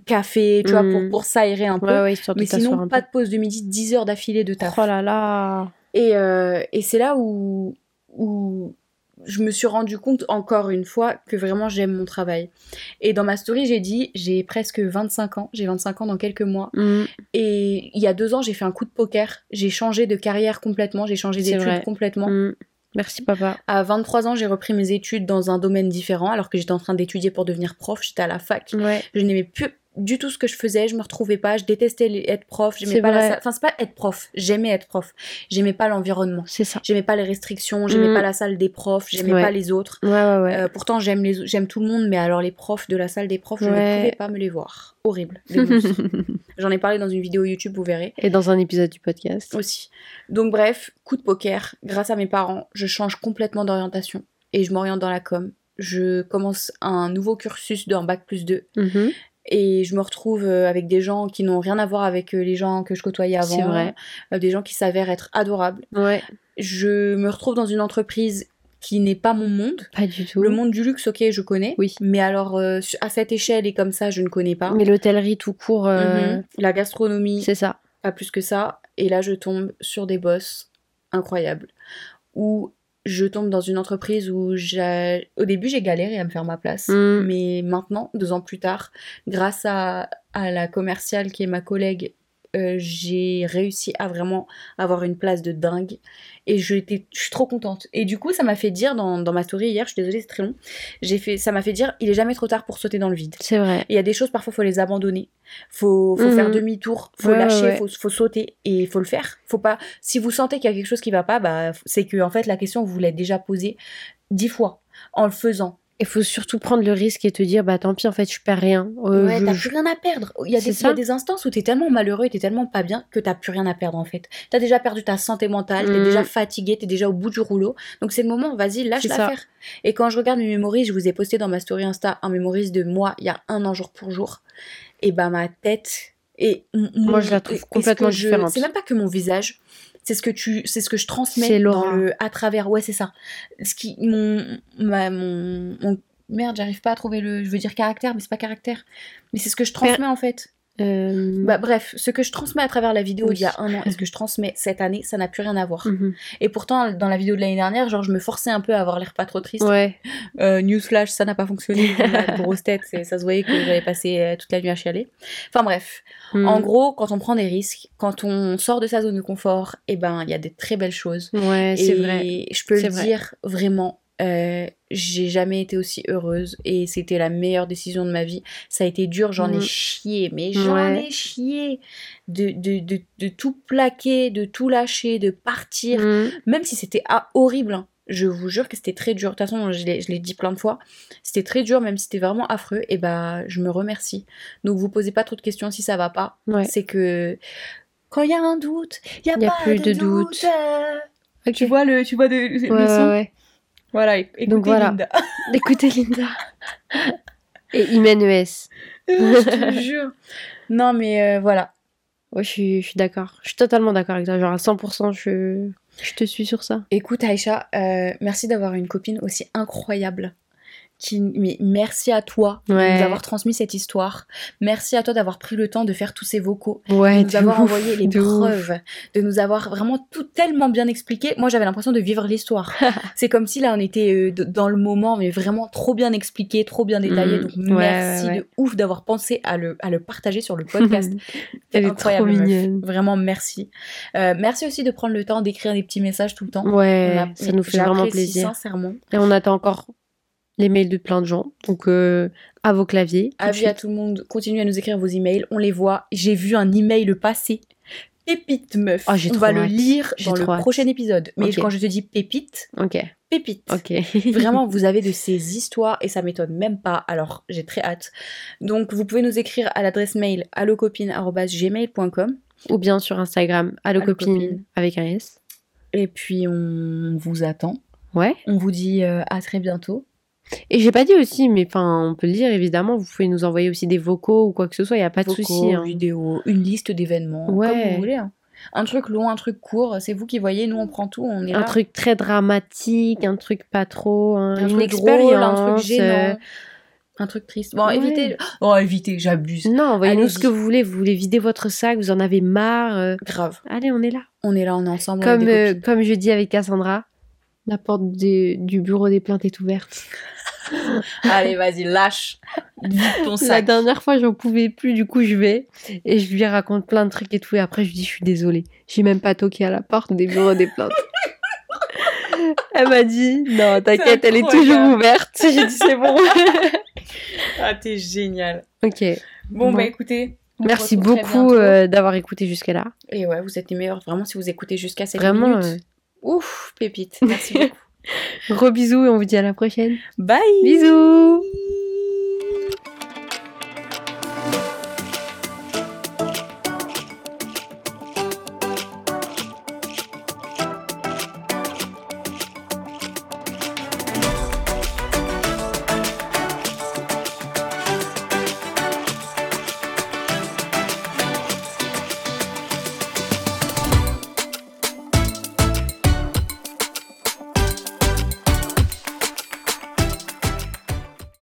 café, tu vois, pour, Mm. pour s'aérer un peu. Ouais, mais sinon, pas peu. de pause de midi, 10 heures d'affilée de taf. Oh là là. Et, euh, et c'est là où, où je me suis rendu compte, encore une fois, que vraiment j'aime mon travail. Et dans ma story, j'ai dit, j'ai presque 25 ans, j'ai 25 ans dans quelques mois. Mhm. Et il y a deux ans, j'ai fait un coup de poker. J'ai changé de carrière complètement, j'ai changé d'études complètement. Mhm. Merci papa. À 23 ans, j'ai repris mes études dans un domaine différent, alors que j'étais en train d'étudier pour devenir prof, j'étais à la fac. Ouais. Je n'aimais plus du tout ce que je faisais, je me retrouvais pas, je détestais être prof, j'aimais pas la salle. Enfin, c'est pas être prof, j'aimais être prof. J'aimais pas l'environnement. C'est ça. J'aimais pas les restrictions, j'aimais Mm. pas la salle des profs, j'aimais Ouais. pas les autres. Ouais, ouais, ouais. Euh, pourtant, j'aime les, j'aime tout le monde, mais alors les profs de la salle des profs, je ne pouvais pas me les voir. Horrible. J'en ai parlé dans une vidéo YouTube, vous verrez Et dans un épisode du podcast. aussi. Donc bref, coup de poker, grâce à mes parents, je change complètement d'orientation et je m'oriente dans la com. Je commence un nouveau cursus d'un bac plus 2 Mhm. Et je me retrouve euh, avec des gens qui n'ont rien à voir avec euh, les gens que je côtoyais avant. C'est vrai. Euh, des gens qui s'avèrent être adorables. Ouais, Je me retrouve dans une entreprise qui n'est pas mon monde. pas du tout. Le monde du luxe, ok, je connais. Oui. Mais alors, euh, à cette échelle et comme ça, je ne connais pas. Mais l'hôtellerie tout court, euh, Mhm. La gastronomie, c'est ça. pas plus que ça. Et là, je tombe sur des boss incroyables. Où je tombe dans une entreprise où au début j'ai galéré à me faire ma place. Mm. Mais maintenant, deux ans plus tard, grâce à, à la commerciale qui est ma collègue, euh, j'ai réussi à vraiment avoir une place de dingue. Et je, étais- je suis trop contente. Et du coup, ça m'a fait dire dans, dans ma story hier, je suis désolée, c'est très long, j'ai fait, ça m'a fait dire, il est jamais trop tard pour sauter dans le vide. C'est vrai. Il y a des choses, parfois, faut les abandonner. Faut, faut Mhm. faire demi-tour, faut Ouais, lâcher, ouais, ouais. Faut, faut sauter et faut le faire. Faut pas. Si vous sentez qu'il y a quelque chose qui va pas, bah, c'est que en fait la question vous l'avez déjà posée dix fois en le faisant. Il faut surtout prendre le risque et te dire, bah tant pis, en fait, je perds rien. Euh, ouais, je- t'as plus rien à perdre. Il y, a des, il y a des instances où t'es tellement malheureux et t'es tellement pas bien que t'as plus rien à perdre en fait. T'as déjà perdu ta santé mentale, t'es déjà fatigué, t'es déjà au bout du rouleau. Donc c'est le moment, vas-y, lâche l'affaire. Et quand je regarde mes mémories, je vous ai posté dans ma story Insta un mémorise de moi il y a un an jour pour jour. Et bah ma tête et Moi, je la trouve complètement différente. C'est même pas que mon visage. C'est ce que tu, c'est ce que je transmets l'aura. dans le, à travers. Ouais, c'est ça. Ce qui, mon, ma, mon, mon- merde, j'arrive pas à trouver le, je veux dire caractère, mais c'est pas caractère. Mais c'est ce que je transmets en fait. Euh, Bah, bref, ce que je transmets à travers la vidéo Oui. d'il y a un an et ce que je transmets cette année, ça n'a plus rien à voir. mhm. Et pourtant, dans la vidéo de l'année dernière, genre, je me forçais un peu à avoir l'air pas trop triste. Ouais. Euh, newsflash, ça n'a pas fonctionné. Grosse tête, ça se voyait que j'avais passé euh, toute la nuit à chialer. Enfin bref, Mhm. en gros, quand on prend des risques, quand on sort de sa zone de confort, eh ben, il y a des très belles choses. Ouais, c'est et vrai. je peux le vrai. dire vraiment, euh, j'ai jamais été aussi heureuse et c'était la meilleure décision de ma vie. Ça a été dur, j'en ai Mhm. chié, mais j'en Ouais. ai chié de, de, de, de tout plaquer, de tout lâcher, de partir, Mhm. même si c'était ah, horrible. hein. Je vous jure que c'était très dur. De toute façon, je l'ai dit plein de fois. C'était très dur, même si c'était vraiment affreux. Et bah, je me remercie. Donc, vous posez pas trop de questions si ça va pas. Ouais. C'est que quand il y a un doute, il y a, Y a pas plus de, doute. Tu vois le, tu vois de, le Ouais, son ouais, ouais. Voilà, éc- écoutez Donc voilà. Linda. Écoutez, Linda. Et Imen ES. je te jure. Non, mais euh, voilà. Ouais, je suis, je suis d'accord. Je suis totalement d'accord avec toi. Genre à 100%, je, je te suis sur ça. Écoute, Aïcha, euh, merci d'avoir une copine aussi incroyable. Qui, mais merci à toi Ouais. de nous avoir transmis cette histoire. Merci à toi d'avoir pris le temps de faire tous ces vocaux, Ouais, de nous avoir envoyé les ouf. preuves, de nous avoir vraiment tout tellement bien expliqué. Moi, j'avais l'impression de vivre l'histoire. C'est comme si là, on était euh, dans le moment, mais vraiment trop bien expliqué, trop bien détaillé. Mhm. Donc, Ouais, merci de ouf d'avoir pensé à le, à le partager sur le podcast. Elle est Incroyable, trop. Vraiment, merci. Euh, merci aussi de prendre le temps d'écrire des petits messages tout le temps. Ouais, a- ça nous fait vraiment plaisir. Sincèrement. Et on attend encore les mails de plein de gens. Donc, euh, à vos claviers. Avis à tout le monde, continuez à nous écrire vos emails, on les voit. J'ai vu un email passer. Pépite meuf. Oh, on va le lire dans le hâte. prochain épisode. Mais quand je te dis pépite, Ok, pépite. ok. Vraiment, vous avez de ces histoires et ça m'étonne même pas. Alors, j'ai très hâte. Donc, vous pouvez nous écrire à l'adresse mail allocopine@gmail.com Ou bien sur Instagram, allo copine Allocopine. avec un S. et puis on vous attend. Ouais. On vous dit euh, à très bientôt. Et j'ai pas dit aussi, mais enfin, on peut le dire évidemment. Vous pouvez nous envoyer aussi des vocaux ou quoi que ce soit. Il y a pas de souci. hein. vidéos, une liste d'événements, comme Ouais. vous voulez. hein. Un truc long, un truc court, c'est vous qui voyez, nous on prend tout, on est Un là. truc très dramatique, un truc pas trop, un- un une truc expérience. drôle, un truc euh, gênant, un truc triste. Bon, ouais. évitez. Oh, évitez, j'abuse. Non, envoyez-nous ce que vous voulez. Vous voulez vider votre sac, vous en avez marre. euh, Grave. Allez, on est là. On est là, on est ensemble. Comme, euh, comme je dis avec Cassandra, la porte du bureau des plaintes est ouverte. Allez, vas-y, lâche ton sac. La dernière fois, j'en pouvais plus, du coup, je vais et je lui raconte plein de trucs et tout. Et après, je lui dis, je suis désolée. J'ai même pas toqué à la porte des bureaux des plaintes. Elle m'a dit, non, t'inquiète, elle est toujours ouverte. J'ai dit, c'est bon. ah, t'es génial. Ok. Bon, bon, bah écoutez. Merci beaucoup euh, d'avoir écouté jusqu'à là. Et ouais, vous êtes les meilleurs. Vraiment, si vous écoutez jusqu'à cette Vraiment, minute. Euh... Ouf, pépite. Merci beaucoup. Gros bisous et on vous dit à la prochaine. Bye. Bisous.